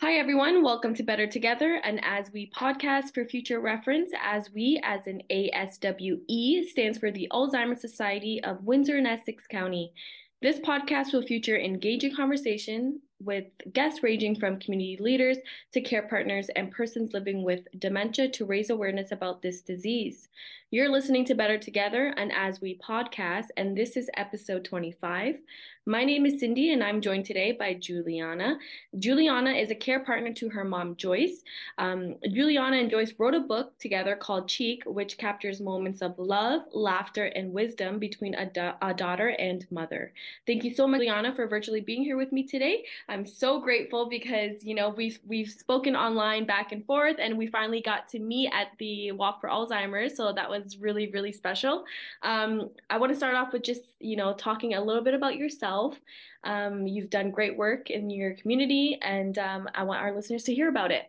Hi, everyone. Welcome to Better Together, and ASWE podcast for future reference, as we, as in ASWE, stands for the Alzheimer's Society of Windsor and Essex County. This podcast will feature engaging conversation with guests ranging from community leaders to care partners and persons living with dementia to raise awareness about this disease. You're listening to Better Together and ASWE Podcast, and this is episode 25. My name is Cindy, and I'm joined today by Juliana. Juliana is a care partner to her mom, Joyce. Um, Juliana and Joyce wrote a book together called Cheek, which captures moments of love, laughter, and wisdom between a, da- a daughter and mother. Thank you so much, Juliana, for virtually being here with me today. I'm so grateful because you know we've we've spoken online back and forth, and we finally got to meet at the Walk for Alzheimer's. So that was really really special. Um, I want to start off with just you know talking a little bit about yourself yourself. Um, you've done great work in your community, and um, I want our listeners to hear about it.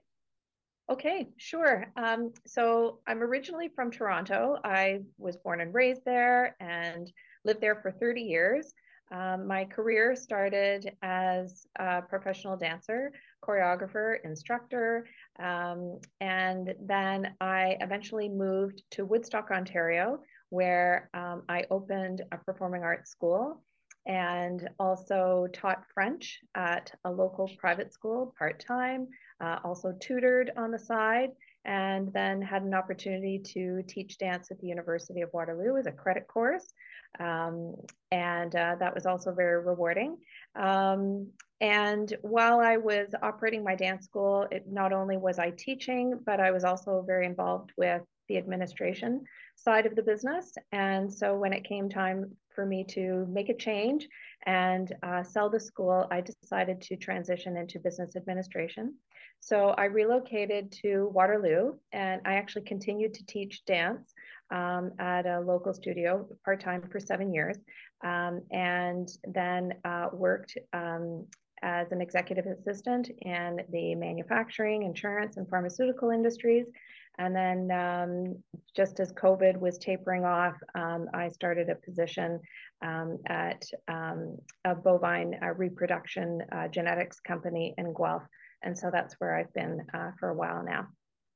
Okay, sure. Um, so I'm originally from Toronto. I was born and raised there and lived there for 30 years. Um, my career started as a professional dancer, choreographer, instructor, um, and then I eventually moved to Woodstock, Ontario, where um, I opened a performing arts school and also taught French at a local private school part time, uh, also tutored on the side, and then had an opportunity to teach dance at the University of Waterloo as a credit course. Um, and uh, that was also very rewarding. Um, and while I was operating my dance school, it not only was I teaching, but I was also very involved with the administration side of the business. And so when it came time for me to make a change and uh, sell the school, I decided to transition into business administration. So I relocated to Waterloo and I actually continued to teach dance um, at a local studio part time for seven years um, and then uh, worked um, as an executive assistant in the manufacturing, insurance, and pharmaceutical industries. And then um, just as COVID was tapering off, um, I started a position um, at um, a bovine uh, reproduction uh, genetics company in Guelph. And so that's where I've been uh, for a while now.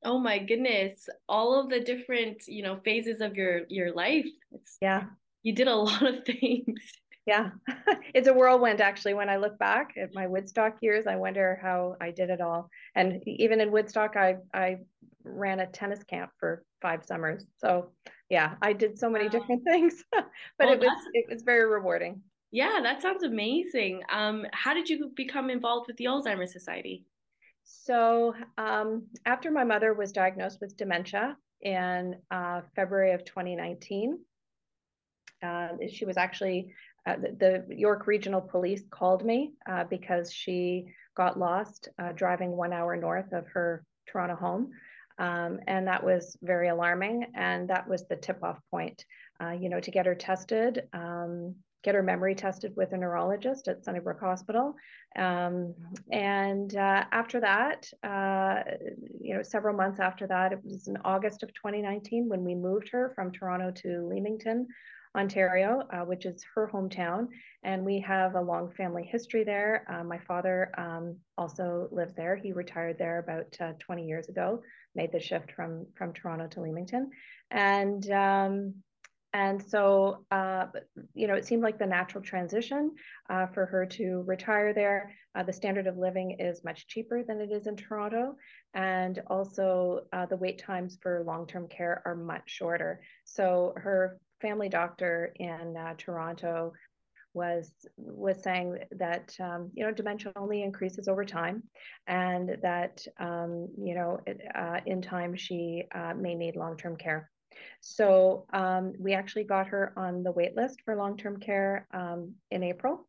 Oh my goodness. All of the different, you know, phases of your your life. It's, yeah. You did a lot of things. Yeah. it's a whirlwind actually when I look back at my Woodstock years, I wonder how I did it all. And even in Woodstock I I ran a tennis camp for five summers. So yeah, I did so many wow. different things, but well, it was it was very rewarding. Yeah, that sounds amazing. Um, how did you become involved with the Alzheimer's Society? So um, after my mother was diagnosed with dementia in uh, February of 2019, uh, she was actually uh, the, the, York Regional Police called me uh, because she got lost uh, driving one hour north of her Toronto home. Um, and that was very alarming. And that was the tip off point, uh, you know, to get her tested, um, get her memory tested with a neurologist at Sunnybrook Hospital. Um, and uh, after that, uh, you know, several months after that, it was in August of 2019 when we moved her from Toronto to Leamington, Ontario, uh, which is her hometown. And we have a long family history there. Uh, my father um, also lives there. He retired there about uh, 20 years ago, made the shift from, from Toronto to Leamington. And um, and so, uh, you know, it seemed like the natural transition uh, for her to retire there. Uh, the standard of living is much cheaper than it is in Toronto. And also, the wait times for long term care are much shorter. So, her family doctor in uh, Toronto was was saying that um, you know dementia only increases over time, and that um, you know it, uh, in time she uh, may need long term care. So um, we actually got her on the wait list for long term care um, in April,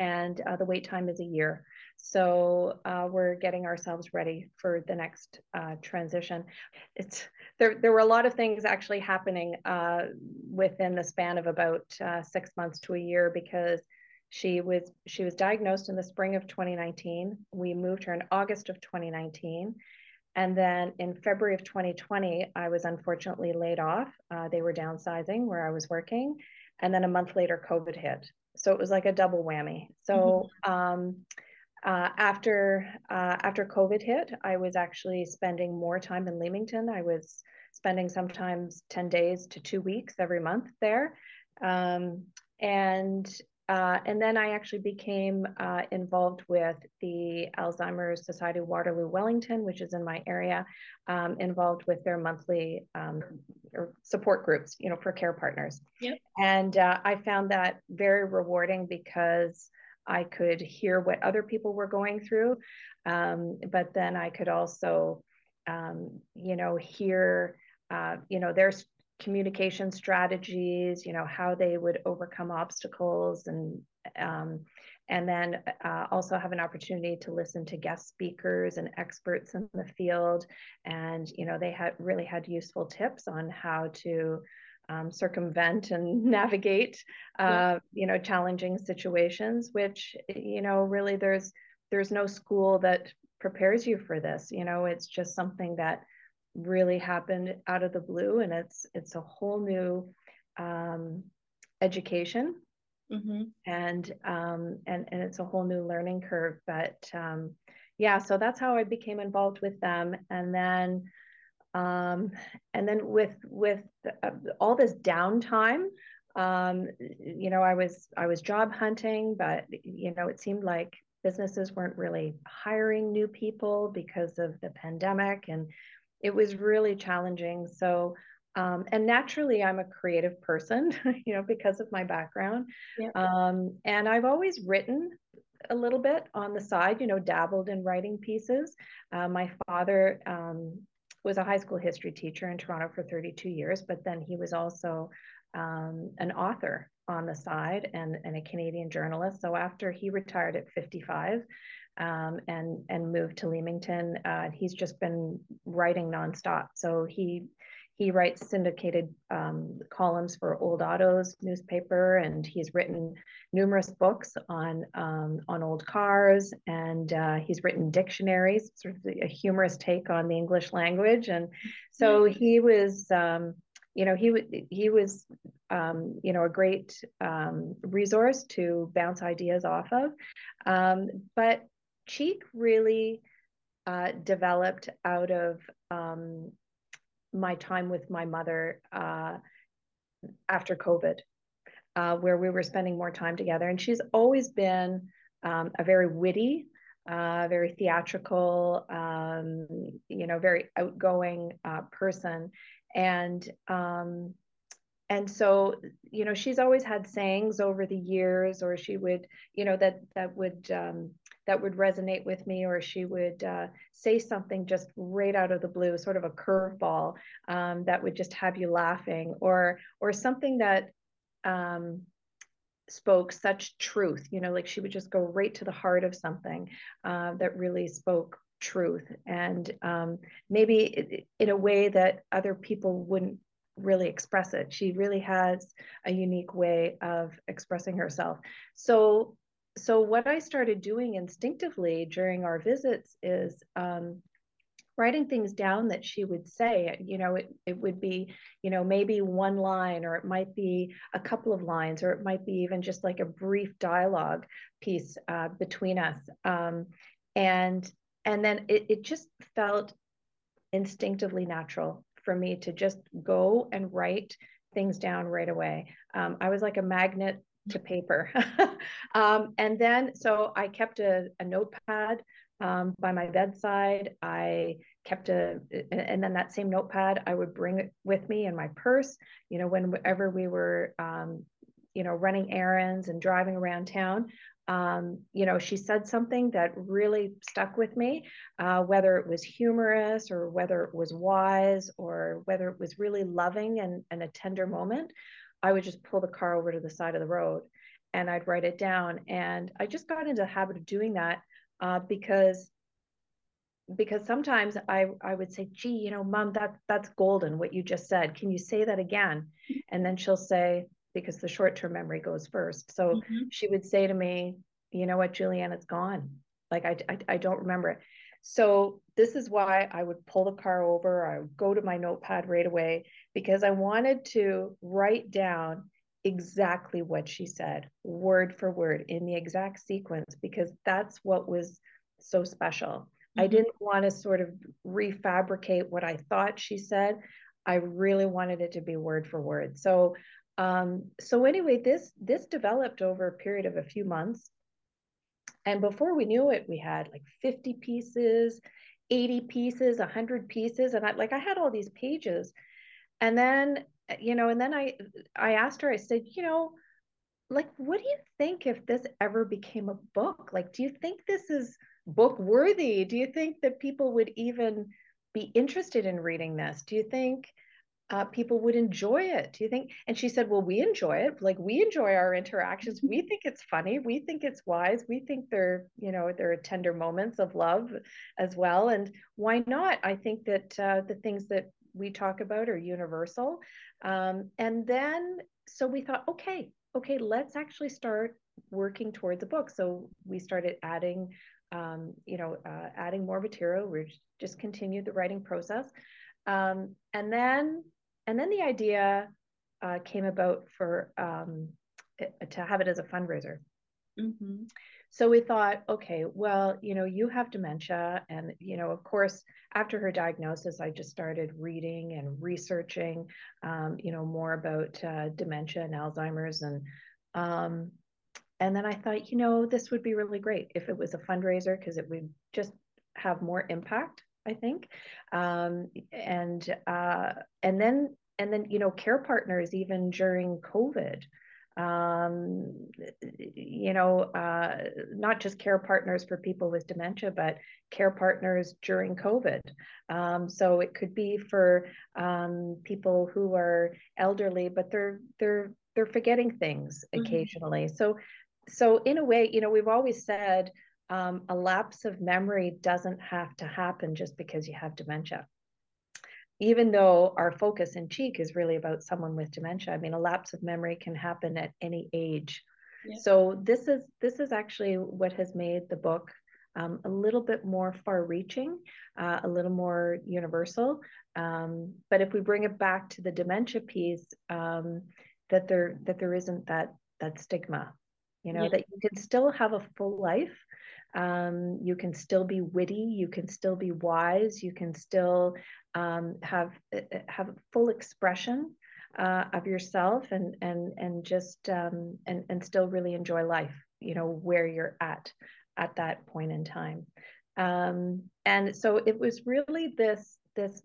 and uh, the wait time is a year. So uh, we're getting ourselves ready for the next uh, transition. It's there. There were a lot of things actually happening uh, within the span of about uh, six months to a year because she was she was diagnosed in the spring of 2019. We moved her in August of 2019. And then in February of 2020, I was unfortunately laid off. Uh, they were downsizing where I was working. And then a month later, COVID hit. So it was like a double whammy. So, um, uh, after uh, after COVID hit, I was actually spending more time in Leamington. I was spending sometimes 10 days to two weeks every month there. Um, and uh, and then I actually became uh, involved with the Alzheimer's Society of Waterloo Wellington, which is in my area, um, involved with their monthly um, support groups, you know, for care partners. Yep. And uh, I found that very rewarding because I could hear what other people were going through, um, but then I could also, um, you know, hear, uh, you know, their communication strategies, you know, how they would overcome obstacles and um, and then uh, also have an opportunity to listen to guest speakers and experts in the field. And you know they had really had useful tips on how to um, circumvent and navigate uh, you know challenging situations which you know really there's there's no school that prepares you for this. You know it's just something that really happened out of the blue and it's it's a whole new um, education mm-hmm. and um, and and it's a whole new learning curve but um, yeah so that's how i became involved with them and then um, and then with with uh, all this downtime um, you know i was i was job hunting but you know it seemed like businesses weren't really hiring new people because of the pandemic and it was really challenging. So, um, and naturally, I'm a creative person, you know, because of my background. Yeah. Um, and I've always written a little bit on the side, you know, dabbled in writing pieces. Uh, my father um, was a high school history teacher in Toronto for 32 years, but then he was also um, an author on the side and, and a Canadian journalist. So after he retired at 55, um, and and moved to Leamington. Uh, he's just been writing nonstop. So he he writes syndicated um, columns for Old Autos newspaper, and he's written numerous books on um, on old cars, and uh, he's written dictionaries, sort of a humorous take on the English language. And so he was, um, you know, he he was, um, you know, a great um, resource to bounce ideas off of. Um, but Cheek really uh, developed out of um, my time with my mother uh, after COVID, uh, where we were spending more time together. And she's always been um, a very witty, uh, very theatrical, um, you know, very outgoing uh, person. And um, and so you know she's always had sayings over the years or she would you know that that would um, that would resonate with me, or she would uh, say something just right out of the blue, sort of a curveball um, that would just have you laughing, or or something that um, spoke such truth. You know, like she would just go right to the heart of something uh, that really spoke truth, and um, maybe in a way that other people wouldn't really express it. She really has a unique way of expressing herself. So so what I started doing instinctively during our visits is um, writing things down that she would say. You know, it, it would be, you know, maybe one line, or it might be a couple of lines, or it might be even just like a brief dialogue piece uh, between us. Um, and and then it, it just felt instinctively natural for me to just go and write things down right away. Um, I was like a magnet to paper. um, and then, so I kept a, a notepad um, by my bedside. I kept a, and then that same notepad I would bring it with me in my purse, you know, whenever we were, um, you know, running errands and driving around town. Um, you know, she said something that really stuck with me, uh, whether it was humorous or whether it was wise or whether it was really loving and, and a tender moment. I would just pull the car over to the side of the road and I'd write it down. And I just got into the habit of doing that uh, because because sometimes I, I would say, gee, you know, mom, that that's golden, what you just said. Can you say that again? And then she'll say, because the short-term memory goes first. So mm-hmm. she would say to me, you know what, Julianne, it's gone. Like I, I, I don't remember it. So this is why I would pull the car over. I would go to my notepad right away because I wanted to write down exactly what she said, word for word, in the exact sequence, because that's what was so special. Mm-hmm. I didn't want to sort of refabricate what I thought she said. I really wanted it to be word for word. So, um, so anyway, this this developed over a period of a few months, and before we knew it, we had like 50 pieces, 80 pieces, 100 pieces, and I like I had all these pages, and then you know, and then I I asked her, I said, you know, like what do you think if this ever became a book? Like, do you think this is book worthy? Do you think that people would even be interested in reading this? Do you think uh, people would enjoy it? Do you think? And she said, Well, we enjoy it. Like we enjoy our interactions. We think it's funny. We think it's wise. We think they're, you know, there are tender moments of love as well. And why not? I think that uh, the things that we talk about are universal. Um, and then, so we thought, okay, okay, let's actually start working towards a book. So we started adding, um, you know, uh, adding more material. We just continued the writing process. Um, and then, and then the idea uh, came about for um, it, to have it as a fundraiser. Mm-hmm. So we thought, okay, well, you know, you have dementia. And, you know, of course, after her diagnosis, I just started reading and researching, um, you know, more about uh, dementia and Alzheimer's. And, um, and then I thought, you know, this would be really great if it was a fundraiser because it would just have more impact, I think. Um, and, uh, and then, and then, you know, care partners, even during COVID, um, you know, uh, not just care partners for people with dementia, but care partners during COVID. Um, so it could be for um, people who are elderly, but they're they're they're forgetting things mm-hmm. occasionally. So so in a way, you know, we've always said um, a lapse of memory doesn't have to happen just because you have dementia even though our focus in cheek is really about someone with dementia i mean a lapse of memory can happen at any age yeah. so this is this is actually what has made the book um, a little bit more far reaching uh, a little more universal um, but if we bring it back to the dementia piece um, that there that there isn't that that stigma you know yeah. that you can still have a full life um, you can still be witty you can still be wise you can still um, have uh, uh, have full expression uh, of yourself and and and just um, and and still really enjoy life you know where you're at at that point in time. Um, and so it was really this this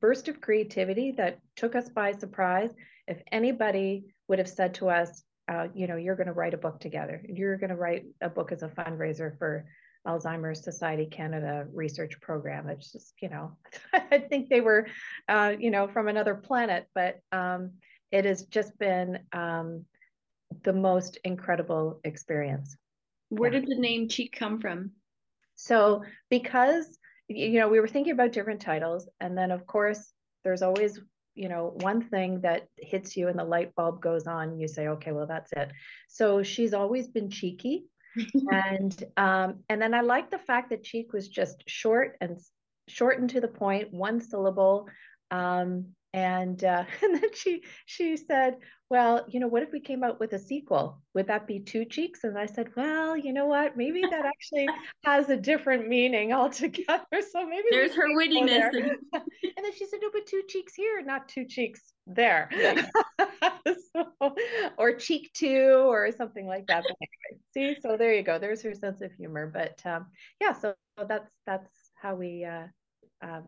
burst of creativity that took us by surprise. If anybody would have said to us uh, you know you're going to write a book together you're going to write a book as a fundraiser for Alzheimer's Society Canada research program. It's just, you know, I think they were, uh, you know, from another planet, but um, it has just been um, the most incredible experience. Where yeah. did the name Cheek come from? So, because, you know, we were thinking about different titles, and then of course, there's always you know one thing that hits you and the light bulb goes on you say okay well that's it so she's always been cheeky and um, and then I like the fact that cheek was just short and short and to the point, one syllable. Um, and uh, and then she she said, "Well, you know, what if we came out with a sequel? Would that be two cheeks?" And I said, "Well, you know what? Maybe that actually has a different meaning altogether. So maybe there's her wittiness." And... then she said, "No, but two cheeks here, not two cheeks there." so, or cheek two, or something like that. Anyway, see, so there you go. There's her sense of humor. But um, yeah, so that's that's how we. Uh, uh,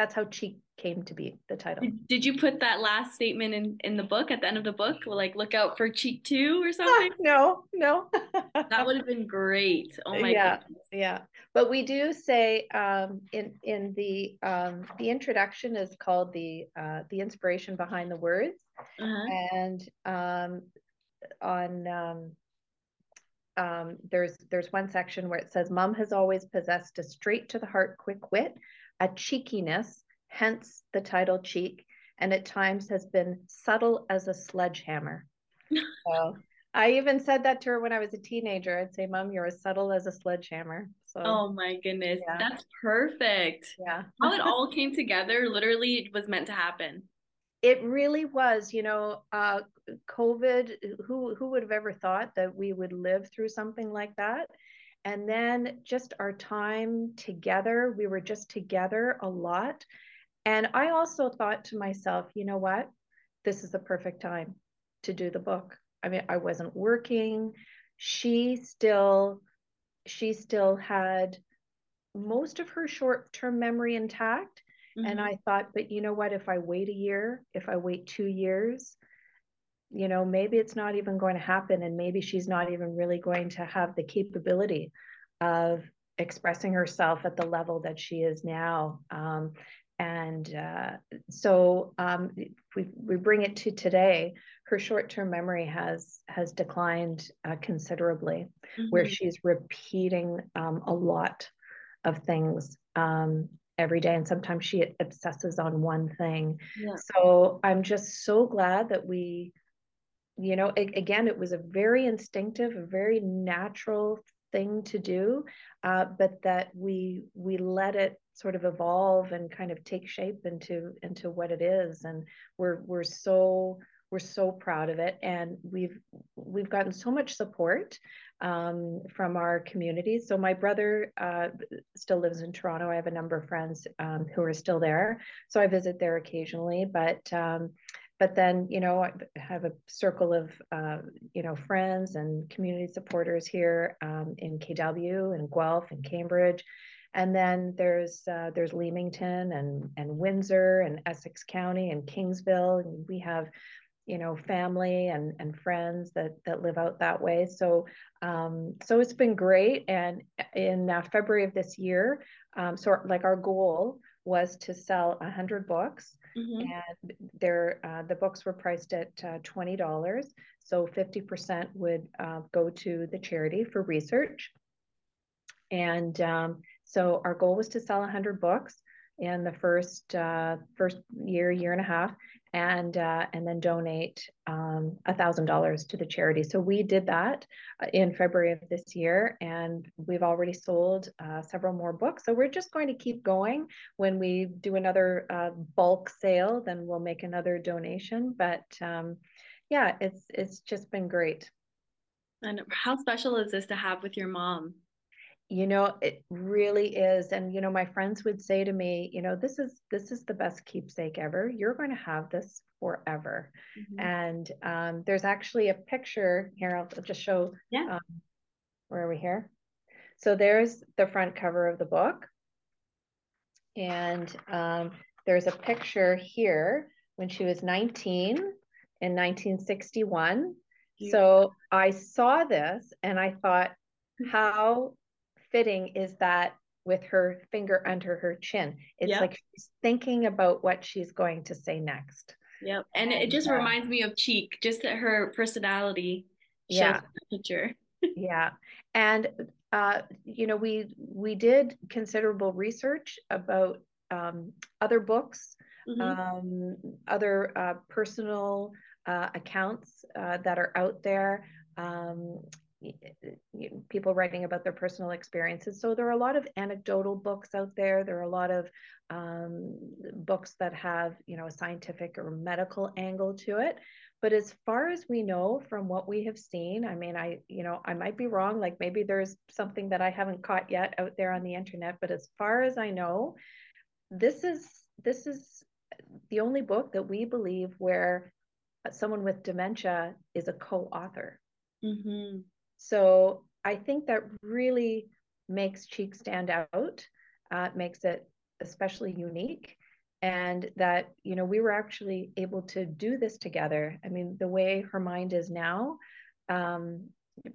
that's how cheek came to be the title. Did, you put that last statement in in the book at the end of the book, like look out for cheek two or something? no, no. that would have been great. Oh my yeah, goodness. Yeah. But we do say um, in in the um, the introduction is called the uh, the inspiration behind the words, uh-huh. and um, on um, um, there's there's one section where it says, "Mom has always possessed a straight to the heart, quick wit." A cheekiness, hence the title cheek, and at times has been subtle as a sledgehammer. so I even said that to her when I was a teenager. I'd say, Mom, you're as subtle as a sledgehammer. So, oh my goodness, yeah. that's perfect. Yeah. How it all came together, literally, it was meant to happen. it really was you know uh, covid who who would have ever thought that we would live through something like that and then just our time together we were just together a lot. And i also thought to myself you know what? This is the perfect time to do the book. I mean i wasn't working. She still she still had most of her short term memory intact. Mm-hmm. And I thought, but you know what? If I wait a year, if I wait two years, you know, maybe it's not even going to happen. And maybe she's not even really going to have the capability of expressing herself at the level that she is now. Um, and uh, so um, we, we bring it to today. Her short-term memory has has declined uh, considerably, mm-hmm. where she's repeating um, a lot of things um, every day and sometimes she obsesses on one thing yeah. so i'm just so glad that we you know it, again it was a very instinctive a very natural thing to do uh, but that we we let it sort of evolve and kind of take shape into into what it is. And we're we're so we're so proud of it. And we've we've gotten so much support um, from our communities so my brother uh, still lives in toronto. I have a number of friends um, who are still there. So i visit there occasionally but um, but then you know i have a circle of uh, you know friends and community supporters here um, in kw and guelph and cambridge. And then there's uh, there's leamington and and windsor and essex county and kingsville. And we have you know family and and friends that that live out that way. So um so it's been great. And in uh, february of this year um so like our goal was to sell 100 books mm-hmm. and there uh, the books were priced at uh, $20 so 50% would uh, go to the charity for research. And um, so our goal was to sell 100 books in the first uh, first year year and a half and uh, and then donate um, a thousand dollars to the charity. So we did that uh, in February of this year, and we've already sold uh, several more books. So we're just going to keep going. When we do another uh, bulk sale, then we'll make another donation. But um, yeah, it's it's just been great. And how special is this to have with your mom? You know it really is and you know my friends would say to me you know this is this is the best keepsake ever. You're going to have this forever. Mm-hmm. and um, there's actually a picture here i'll just show yeah. um, where are we here? So there's the front cover of the book. And um, there's a picture here when she was 19 in 1961 yeah. so i saw this and i thought how fitting is that with her finger under her chin. It's yep. like she's thinking about what she's going to say next. Yep. And, it just uh, reminds me of Cheek, just that her personality yeah. the picture. yeah. And uh, you know, we we did considerable research about um, other books, mm-hmm. um, other uh, personal uh, accounts uh, that are out there. Um, people writing about their personal experiences. So there are a lot of anecdotal books out there. There are a lot of um, books that have, you know, a scientific or medical angle to it. But as far as we know from what we have seen, I mean, I, you know, I might be wrong. Like maybe there's something that I haven't caught yet out there on the internet. But as far as I know, this is this is the only book that we believe where someone with dementia is a co-author. Mm-hmm. So I think that really makes Cheek stand out, uh, makes it especially unique. And that, you know, we were actually able to do this together. I mean, the way her mind is now, um,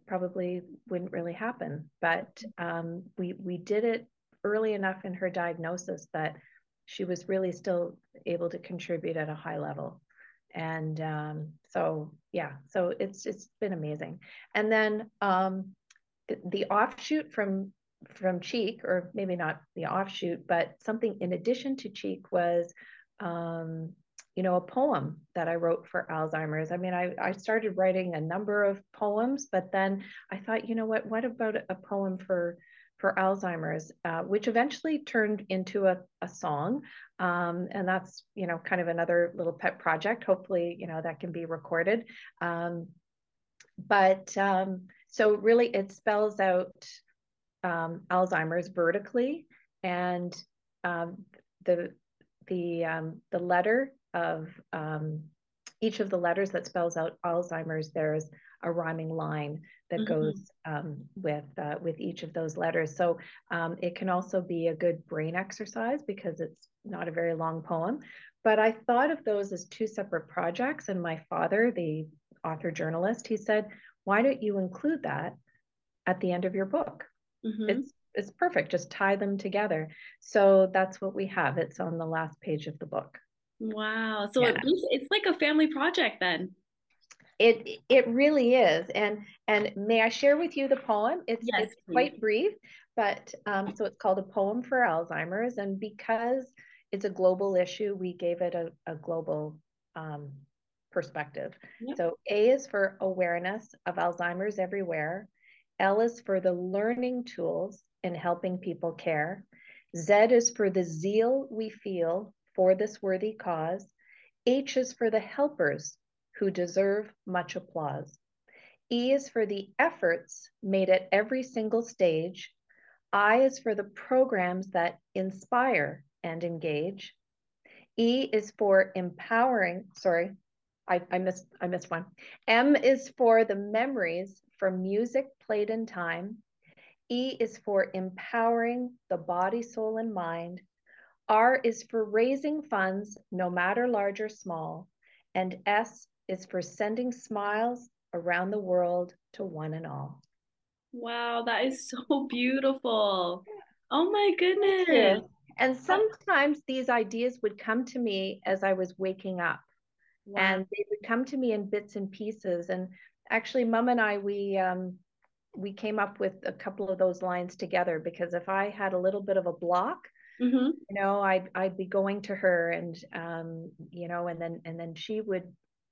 probably wouldn't really happen. But um, we we did it early enough in her diagnosis that she was really still able to contribute at a high level and um, so yeah so it's it's been amazing. And then um, the offshoot from from cheek or maybe not the offshoot but something in addition to cheek was um, you know a poem that i wrote for alzheimer's. I mean I, I started writing a number of poems but then i thought you know what what about a poem for for Alzheimer's, uh, which eventually turned into a, a song. Um, and that's, you know, kind of another little pet project. Hopefully, you know, that can be recorded. Um, but um, so really it spells out um, Alzheimer's vertically and um, the the um, the letter of each of the letters that spells out Alzheimer's, there's a rhyming line that mm-hmm. goes um, with uh, with each of those letters. So um, it can also be a good brain exercise because it's not a very long poem. But I thought of those as two separate projects. And my father, the author journalist, he said, "Why don't you include that at the end of your book? Mm-hmm. It's it's perfect. Just tie them together." So that's what we have. It's on the last page of the book. Wow. So yeah. it's, it's like a family project then. It it really is. And and may I share with you the poem? It's yes, it's quite brief, but um, so it's called a poem for Alzheimer's. And because it's a global issue, we gave it a, a global um, perspective. Yep. So A is for awareness of Alzheimer's everywhere. L is for the learning tools in helping people care. Z is for the zeal we feel for this worthy cause. H is for the helpers who deserve much applause. E is for the efforts made at every single stage. I is for the programs that inspire and engage. E is for empowering, sorry, I, I missed I missed one. M is for the memories from music played in time. E is for empowering the body, soul, and mind. R is for raising funds, no matter large or small. And S is for sending smiles around the world to one and all. Wow, that is so beautiful. Oh my goodness. And sometimes these ideas would come to me as I was waking up. Wow. And they would come to me in bits and pieces. And actually, Mom and I, we um, we came up with a couple of those lines together because if I had a little bit of a block, mm-hmm. you know, I'd I'd be going to her and um, you know, and then and then she would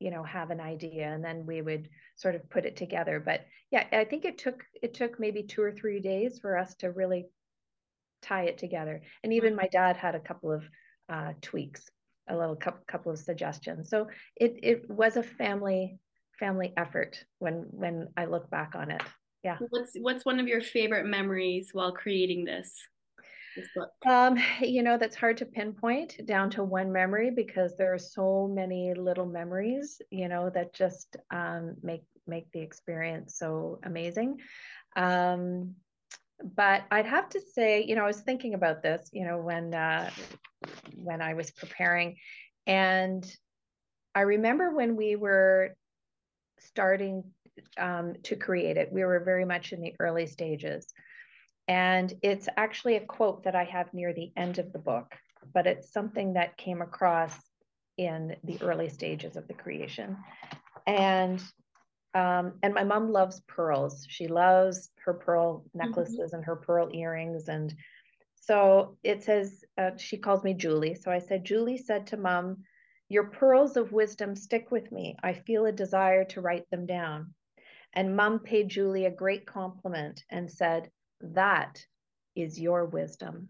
you know have an idea and then we would sort of put it together. But yeah i think it took it took maybe two or three days for us to really tie it together. And even my dad had a couple of uh, tweaks a little couple of suggestions. So it it was a family family effort when when i look back on it. Yeah. What's what's one of your favorite memories while creating this um, you know, that's hard to pinpoint down to one memory because there are so many little memories, you know, that just um, make make the experience so amazing. Um, but I'd have to say, you know, I was thinking about this, you know, when uh, when I was preparing, and I remember when we were starting um, to create it, we were very much in the early stages. And it's actually a quote that I have near the end of the book, but it's something that came across in the early stages of the creation. And um, and my mom loves pearls. She loves her pearl necklaces mm-hmm. and her pearl earrings. And so it says, uh, she calls me Julie. So I said, Julie said to mom, Your pearls of wisdom stick with me. I feel a desire to write them down. And mom paid Julie a great compliment and said, that is your wisdom.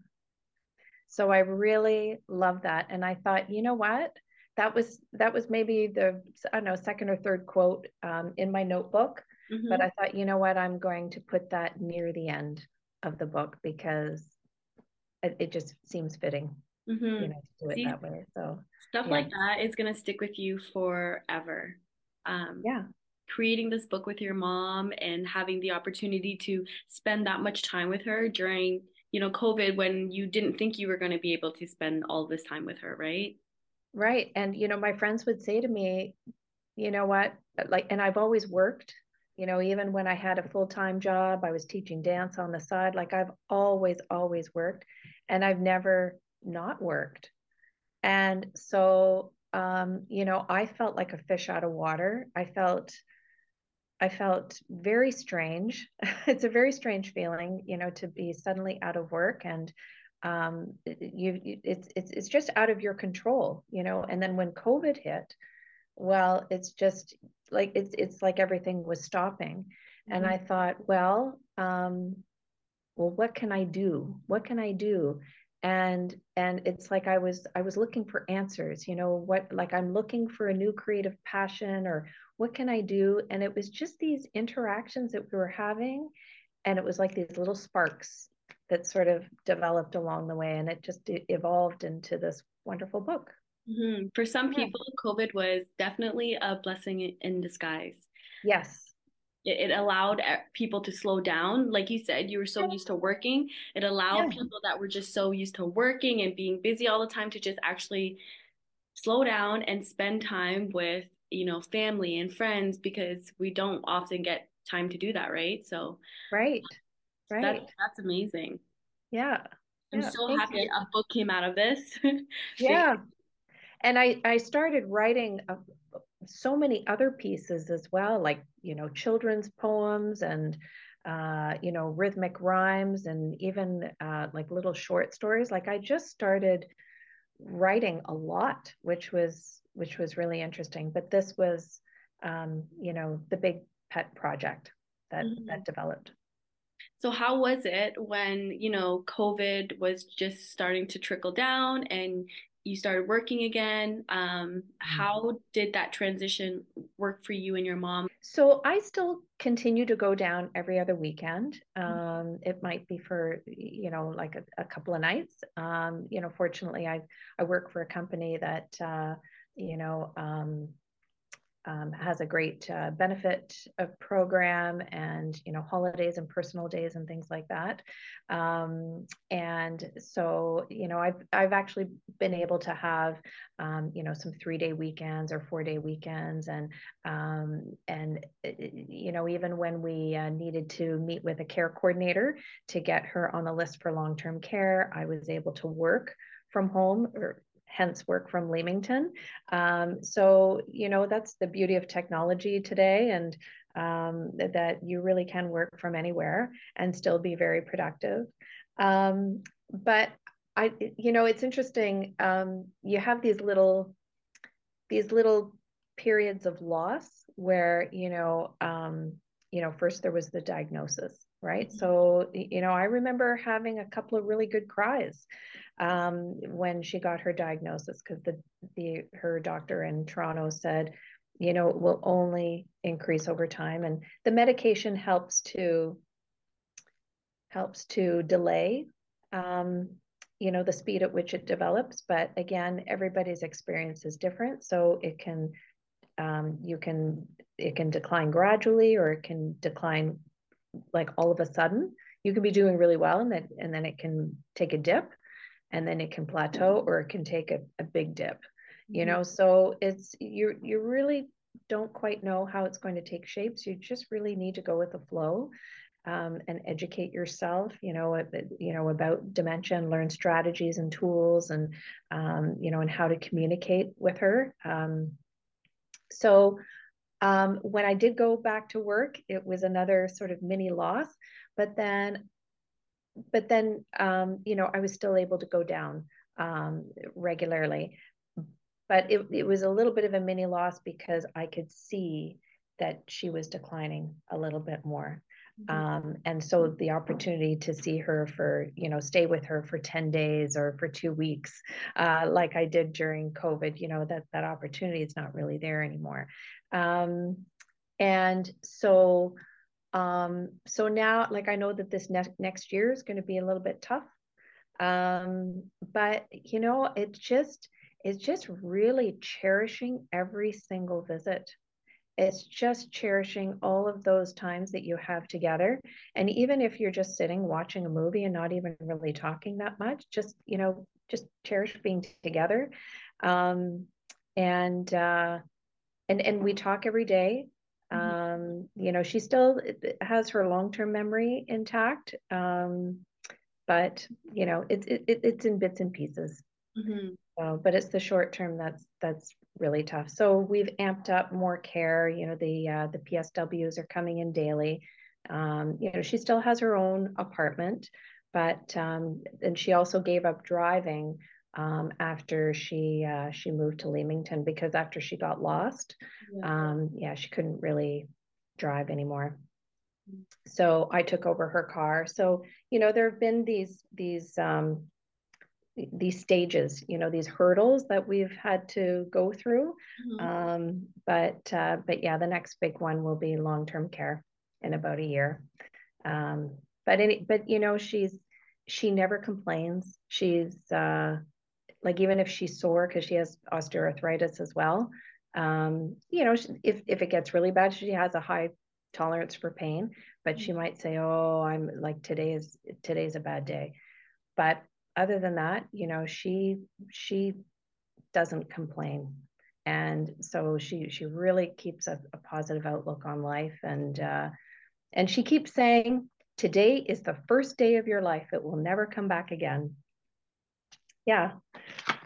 So I really love that. And I thought, you know what? That was that was maybe the I don't know second or third quote um, in my notebook. Mm-hmm. But I thought, you know what? I'm going to put that near the end of the book because it, it just seems fitting. Mm-hmm. You know, to do it See, that way. So stuff yeah. like that is gonna stick with you forever. Um, yeah creating this book with your mom and having the opportunity to spend that much time with her during you know covid when you didn't think you were going to be able to spend all this time with her right? Right and you know my friends would say to me you know what? Like and i've always worked you know even when i had a full-time job i was teaching dance on the side like i've always always worked and i've never not worked. And so um, you know i felt like a fish out of water. I felt I felt very strange. it's a very strange feeling, you know, to be suddenly out of work and um, you, it's, it's, it's just out of your control, you know, and then when COVID hit, well, it's just like, it's, it's like everything was stopping. Mm-hmm. And I thought, well, um, well, what can I do? What can I do? and and it's like i was i was looking for answers you know what like i'm looking for a new creative passion or what can i do? And it was just these interactions that we were having and it was like these little sparks that sort of developed along the way and it just evolved into this wonderful book. Mm-hmm. for some people covid was definitely a blessing in disguise. Yes. It, allowed people to slow down. Like you said you were so used to working. It allowed yeah. people that were just so used to working and being busy all the time to just actually slow down and spend time with you know family and friends because we don't often get time to do that right? So right right. that, that's amazing. Yeah i'm yeah, so happy you. a book came out of this. Yeah and i i started writing a, so many other pieces as well, like, you know, children's poems and, uh, you know, rhythmic rhymes and even uh, like little short stories. Like I just started writing a lot, which was, which was really interesting. But this was, um, you know, the big pet project that, mm-hmm. that developed. So how was it when, you know, COVID was just starting to trickle down and you started working again. Um, mm-hmm. how did that transition work for you and your mom? So I still continue to go down every other weekend. Mm-hmm. Um, it might be for you know like a, a couple of nights. Um, you know, fortunately, I I work for a company that uh, you know um, has a great uh, benefit program and you know holidays and personal days and things like that. Um, and so you know I've I've actually been able to have um, you know some three day weekends or four day weekends and um, and you know even when we uh, needed to meet with a care coordinator to get her on the list for long term care I was able to work from home or hence work from Leamington. Um, so, you know, that's the beauty of technology today and um, that you really can work from anywhere and still be very productive. Um, but I, you know, it's interesting. Um, you have these little, these little periods of loss where, you know, um, you know, first there was the diagnosis, right? So, you know, I remember having a couple of really good cries um, when she got her diagnosis because the the her doctor in Toronto said, you know, it will only increase over time, and the medication helps to helps to delay. Um, you know the speed at which it develops but again everybody's experience is different so it can um, you can it can decline gradually or it can decline like all of a sudden you can be doing really well and then and then it can take a dip and then it can plateau or it can take a, a big dip you mm-hmm. know? So it's you you really don't quite know how it's going to take shapes so you just really need to go with the flow um, and educate yourself you know you know about dementia and learn strategies and tools and um, you know and how to communicate with her um, so um, when i did go back to work it was another sort of mini loss but then but then um, you know I was still able to go down um, regularly, but it it was a little bit of a mini loss because I could see that she was declining a little bit more. Mm-hmm. Um, and so the opportunity to see her for, you know, stay with her for 10 days or for two weeks, uh, like I did during COVID, you know, that that opportunity is not really there anymore. Um, and so um, so now, like I know that this next next year is going to be a little bit tough. Um, but you know, it's just it's just really cherishing every single visit. It's just cherishing all of those times that you have together. And even if you're just sitting watching a movie and not even really talking that much, just, you know, just cherish being together. Um, and uh, and and we talk every day Mm-hmm. Um, you know, she still has her long-term memory intact, um, but you know, it's it, it's in bits and pieces. Mm-hmm. So, but it's the short term that's that's really tough. So we've amped up more care. You know, the uh, the PSWs are coming in daily. Um, you know, she still has her own apartment, but um, and she also gave up driving um, after she uh, she moved to Leamington because after she got lost, yeah. Um, yeah, she couldn't really drive anymore. Mm. So I took over her car. So you know there have been these these um, these stages you know these hurdles that we've had to go through mm-hmm. um, but uh, but yeah the next big one will be long-term care in about a year um, but any but you know she's she never complains she's uh, like even if she's sore because she has osteoarthritis as well um, you know if, if it gets really bad she has a high tolerance for pain but she might say oh i'm like today is today's a bad day. But other than that you know she she doesn't complain. And so she she really keeps a, a positive outlook on life and uh, and she keeps saying today is the first day of your life. It will never come back again yeah.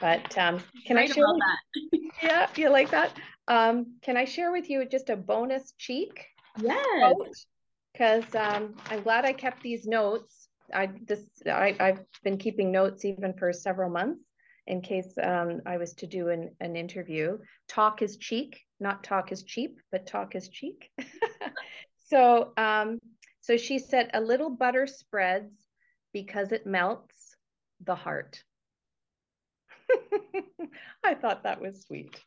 But um, can right i share with, yeah you like that? Um, can i share with you just a bonus cheek yes. because um, i'm glad i kept these notes. I this I, i've been keeping notes even for several months in case um, i was to do an, an interview. Talk is cheek not talk is cheap but talk is cheek. So um, so she said a little butter spreads because it melts the heart I thought that was sweet.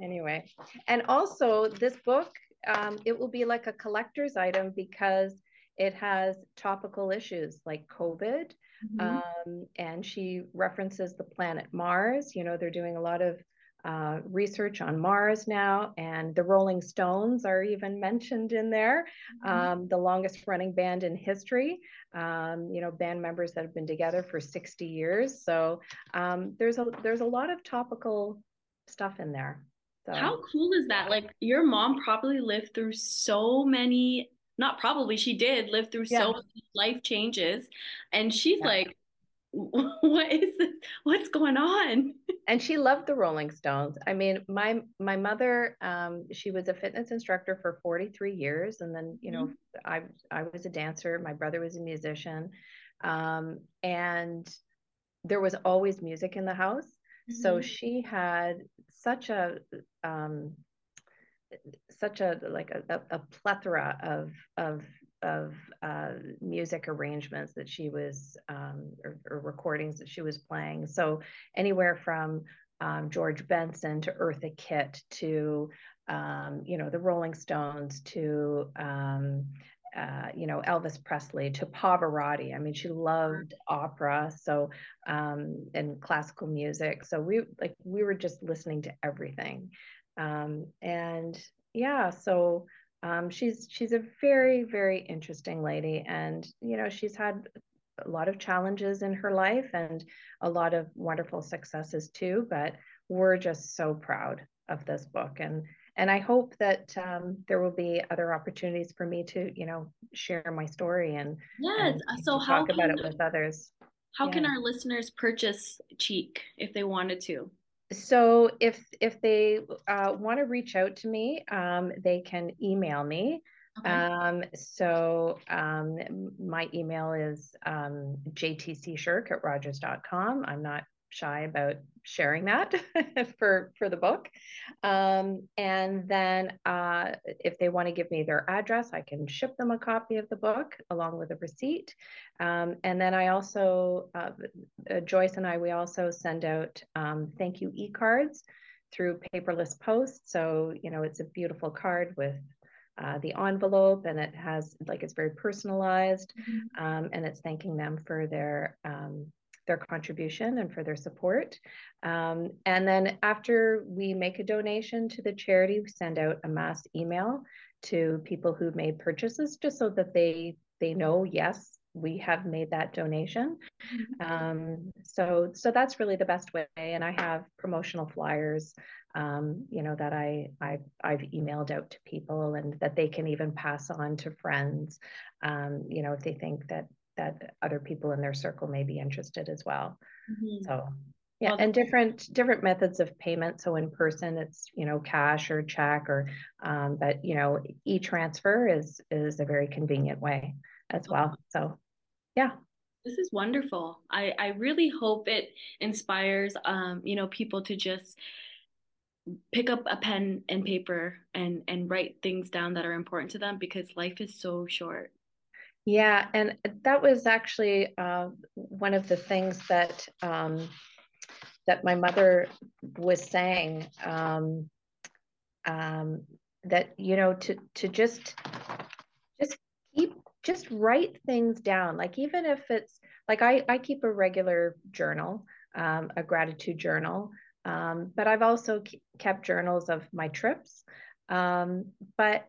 Anyway, and also this book, um, it will be like a collector's item because it has topical issues like COVID. Mm-hmm. Um, and she references the planet Mars. You know, they're doing a lot of uh, research on Mars now, and the Rolling Stones are even mentioned in there, mm-hmm. um, the longest running band in history. Um, you know, band members that have been together for 60 years. So um, there's a there's a lot of topical stuff in there. So. How cool is that? Like your mom probably lived through so many. Not probably, she did live through yeah. so many life changes, and she's yeah. like what is this? what's going on and she loved the rolling stones i mean my my mother um, she was a fitness instructor for 43 years and then you know mm-hmm. i i was a dancer my brother was a musician um, and there was always music in the house mm-hmm. so she had such a um, such a like a, a plethora of of of uh, music arrangements that she was um, or, or, recordings that she was playing. So anywhere from um, George Benson to Eartha Kitt to um, you know the Rolling Stones to um, uh, you know Elvis Presley to Pavarotti. I mean, she loved opera, so um, and classical music. So we like we were just listening to everything, um, and yeah, so um, she's she's a very very interesting lady, and you know she's had a lot of challenges in her life and a lot of wonderful successes too. But we're just so proud of this book, and and I hope that um, there will be other opportunities for me to you know share my story and yes. And so how talk about it with others. How yeah. can our listeners purchase Cheek if they wanted to? So if if they uh, want to reach out to me, um, they can email me. Okay. Um, so um, my email is um, jtcsherk at rogers.com. I'm not shy about sharing that for for the book. Um, and then uh, if they want to give me their address i can ship them a copy of the book along with a receipt. Um, and then i also uh, uh, joyce and i we also send out um, thank you e-cards through paperless post. So you know it's a beautiful card with uh, the envelope and it has like it's very personalized mm-hmm. um, and it's thanking them for their um, their contribution and for their support. Um, and then after we make a donation to the charity, we send out a mass email to people who made purchases just so that they they know yes we have made that donation mm-hmm. um, so so that's really the best way and i have promotional flyers um, you know that I, I i've emailed out to people and that they can even pass on to friends um, you know if they think that that other people in their circle may be interested as well. Mm-hmm. So yeah, well, and different different methods of payment. So in person, it's you know cash or check or, um, but you know e-transfer is is a very convenient way as well. So yeah. This is wonderful. I I really hope it inspires um you know people to just pick up a pen and paper and and write things down that are important to them because life is so short Yeah, and that was actually uh, one of the things that um, that my mother was saying. Um, um, that you know to to just just keep just write things down. Like even if it's like I I keep a regular journal, um, a gratitude journal, um, but I've also kept journals of my trips. Um, but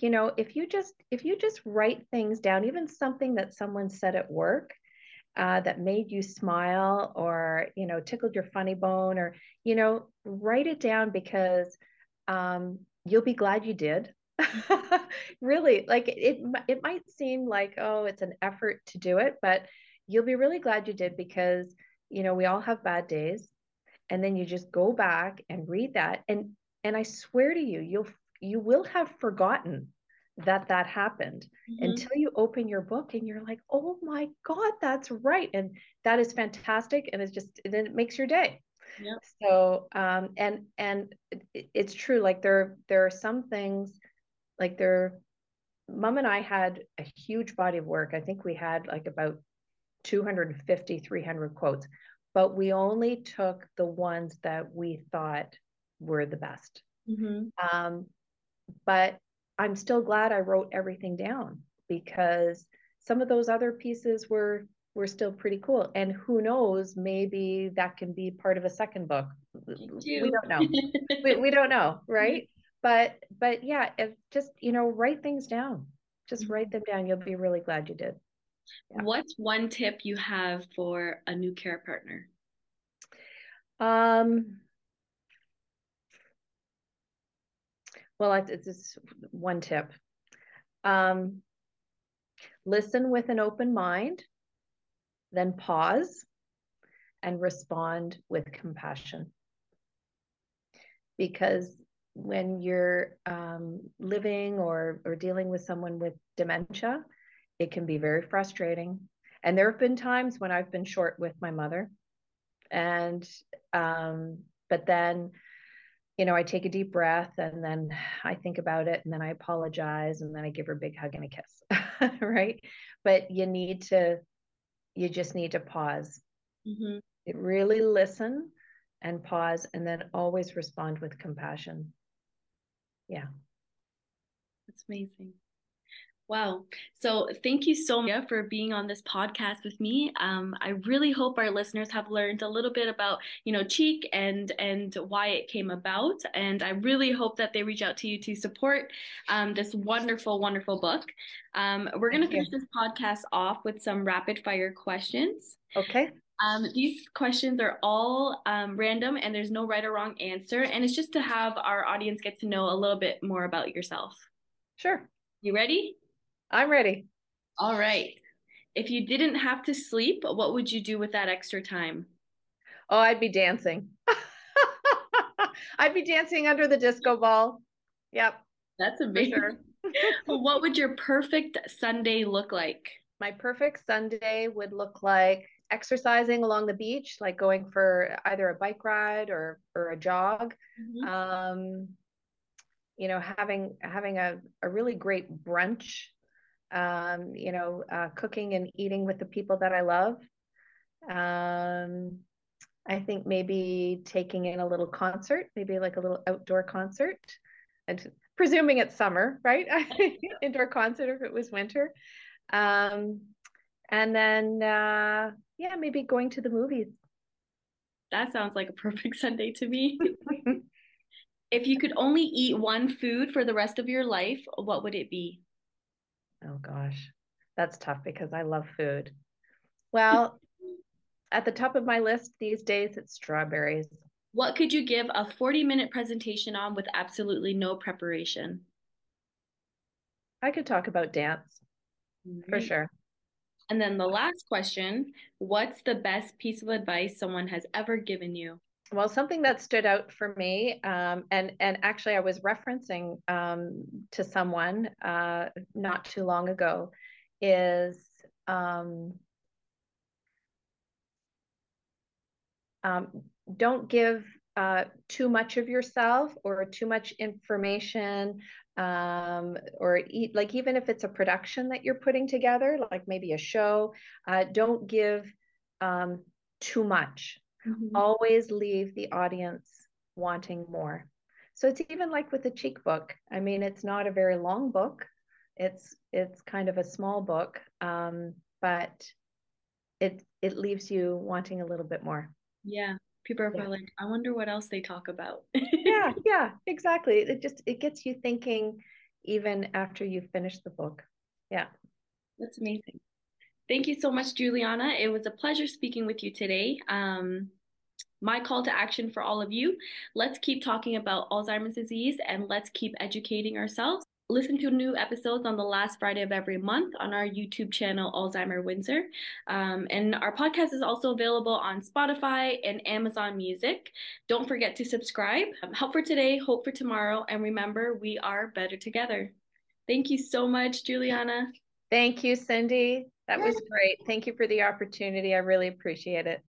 you know if you just if you just write things down even something that someone said at work uh, that made you smile or you know tickled your funny bone or you know write it down because um, you'll be glad you did. Really like it it might seem like oh it's an effort to do it but you'll be really glad you did because you know we all have bad days. And then you just go back and read that. And and i swear to you you'll you will have forgotten that that happened mm-hmm. until you open your book and you're like oh my god that's right and that is fantastic and it's just then it makes your day yeah. so um and and it, it's true like there there are some things like there mom and i had a huge body of work i think we had like about 250 300 quotes but we only took the ones that we thought were the best mm-hmm. um, but I'm still glad I wrote everything down because some of those other pieces were were still pretty cool. And who knows, maybe that can be part of a second book. We don't know. we, we don't know, right? But but yeah, if just you know, write things down. Just write them down. You'll be really glad you did. Yeah. What's one tip you have for a new care partner? Um well, it's just one tip. Um, listen with an open mind, then pause and respond with compassion. Because when you're um, living or, or dealing with someone with dementia, it can be very frustrating. And there have been times when I've been short with my mother. And, um, but then you know, I take a deep breath and then I think about it and then I apologize and then I give her a big hug and a kiss. right. But you need to, you just need to pause. Mm-hmm. Really listen and pause and then always respond with compassion. Yeah. That's amazing. Wow. So thank you so much for being on this podcast with me. Um, I really hope our listeners have learned a little bit about, you know, Cheek and and why it came about. And I really hope that they reach out to you to support um, this wonderful, wonderful book. Um, we're going to finish this podcast off with some rapid fire questions. Okay. Um, these questions are all um, random and there's no right or wrong answer. And it's just to have our audience get to know a little bit more about yourself. Sure. You ready? I'm ready. All right. If you didn't have to sleep, what would you do with that extra time? Oh, I'd be dancing. I'd be dancing under the disco ball. Yep. That's amazing. Sure. what would your perfect Sunday look like? My perfect Sunday would look like exercising along the beach, like going for either a bike ride or or a jog. Mm-hmm. Um, you know, having having a, a really great brunch um, you know, uh, cooking and eating with the people that I love. Um, I think maybe taking in a little concert, maybe like a little outdoor concert, and presuming it's summer, right? Indoor concert if it was winter. Um, and then, uh, yeah, maybe going to the movies. That sounds like a perfect Sunday to me. if you could only eat one food for the rest of your life, what would it be? Oh gosh, that's tough because I love food. Well, at the top of my list these days, it's strawberries. What could you give a 40 minute presentation on with absolutely no preparation? I could talk about dance right. for sure. And then the last question What's the best piece of advice someone has ever given you? Well something that stood out for me um, and and actually i was referencing um, to someone uh, not too long ago is um, um don't give uh, too much of yourself or too much information um, or eat, like even if it's a production that you're putting together, like maybe a show, uh, don't give um, too much. Mm-hmm. Always leave the audience wanting more. So it's even like with the cheek book. I mean, it's not a very long book. It's it's kind of a small book, um, but it it leaves you wanting a little bit more. Yeah, people are yeah. like, I wonder what else they talk about. yeah, yeah, exactly. It just it gets you thinking even after you finish the book. Yeah, that's amazing. Thank you so much, Juliana. It was a pleasure speaking with you today. Um, my call to action for all of you let's keep talking about Alzheimer's disease and let's keep educating ourselves. Listen to new episodes on the last Friday of every month on our YouTube channel, Alzheimer Windsor. Um, and our podcast is also available on Spotify and Amazon Music. Don't forget to subscribe. Um, help for today, hope for tomorrow. And remember, we are better together. Thank you so much, Juliana. Thank you, Cindy. That was great. Thank you for the opportunity. I really appreciate it.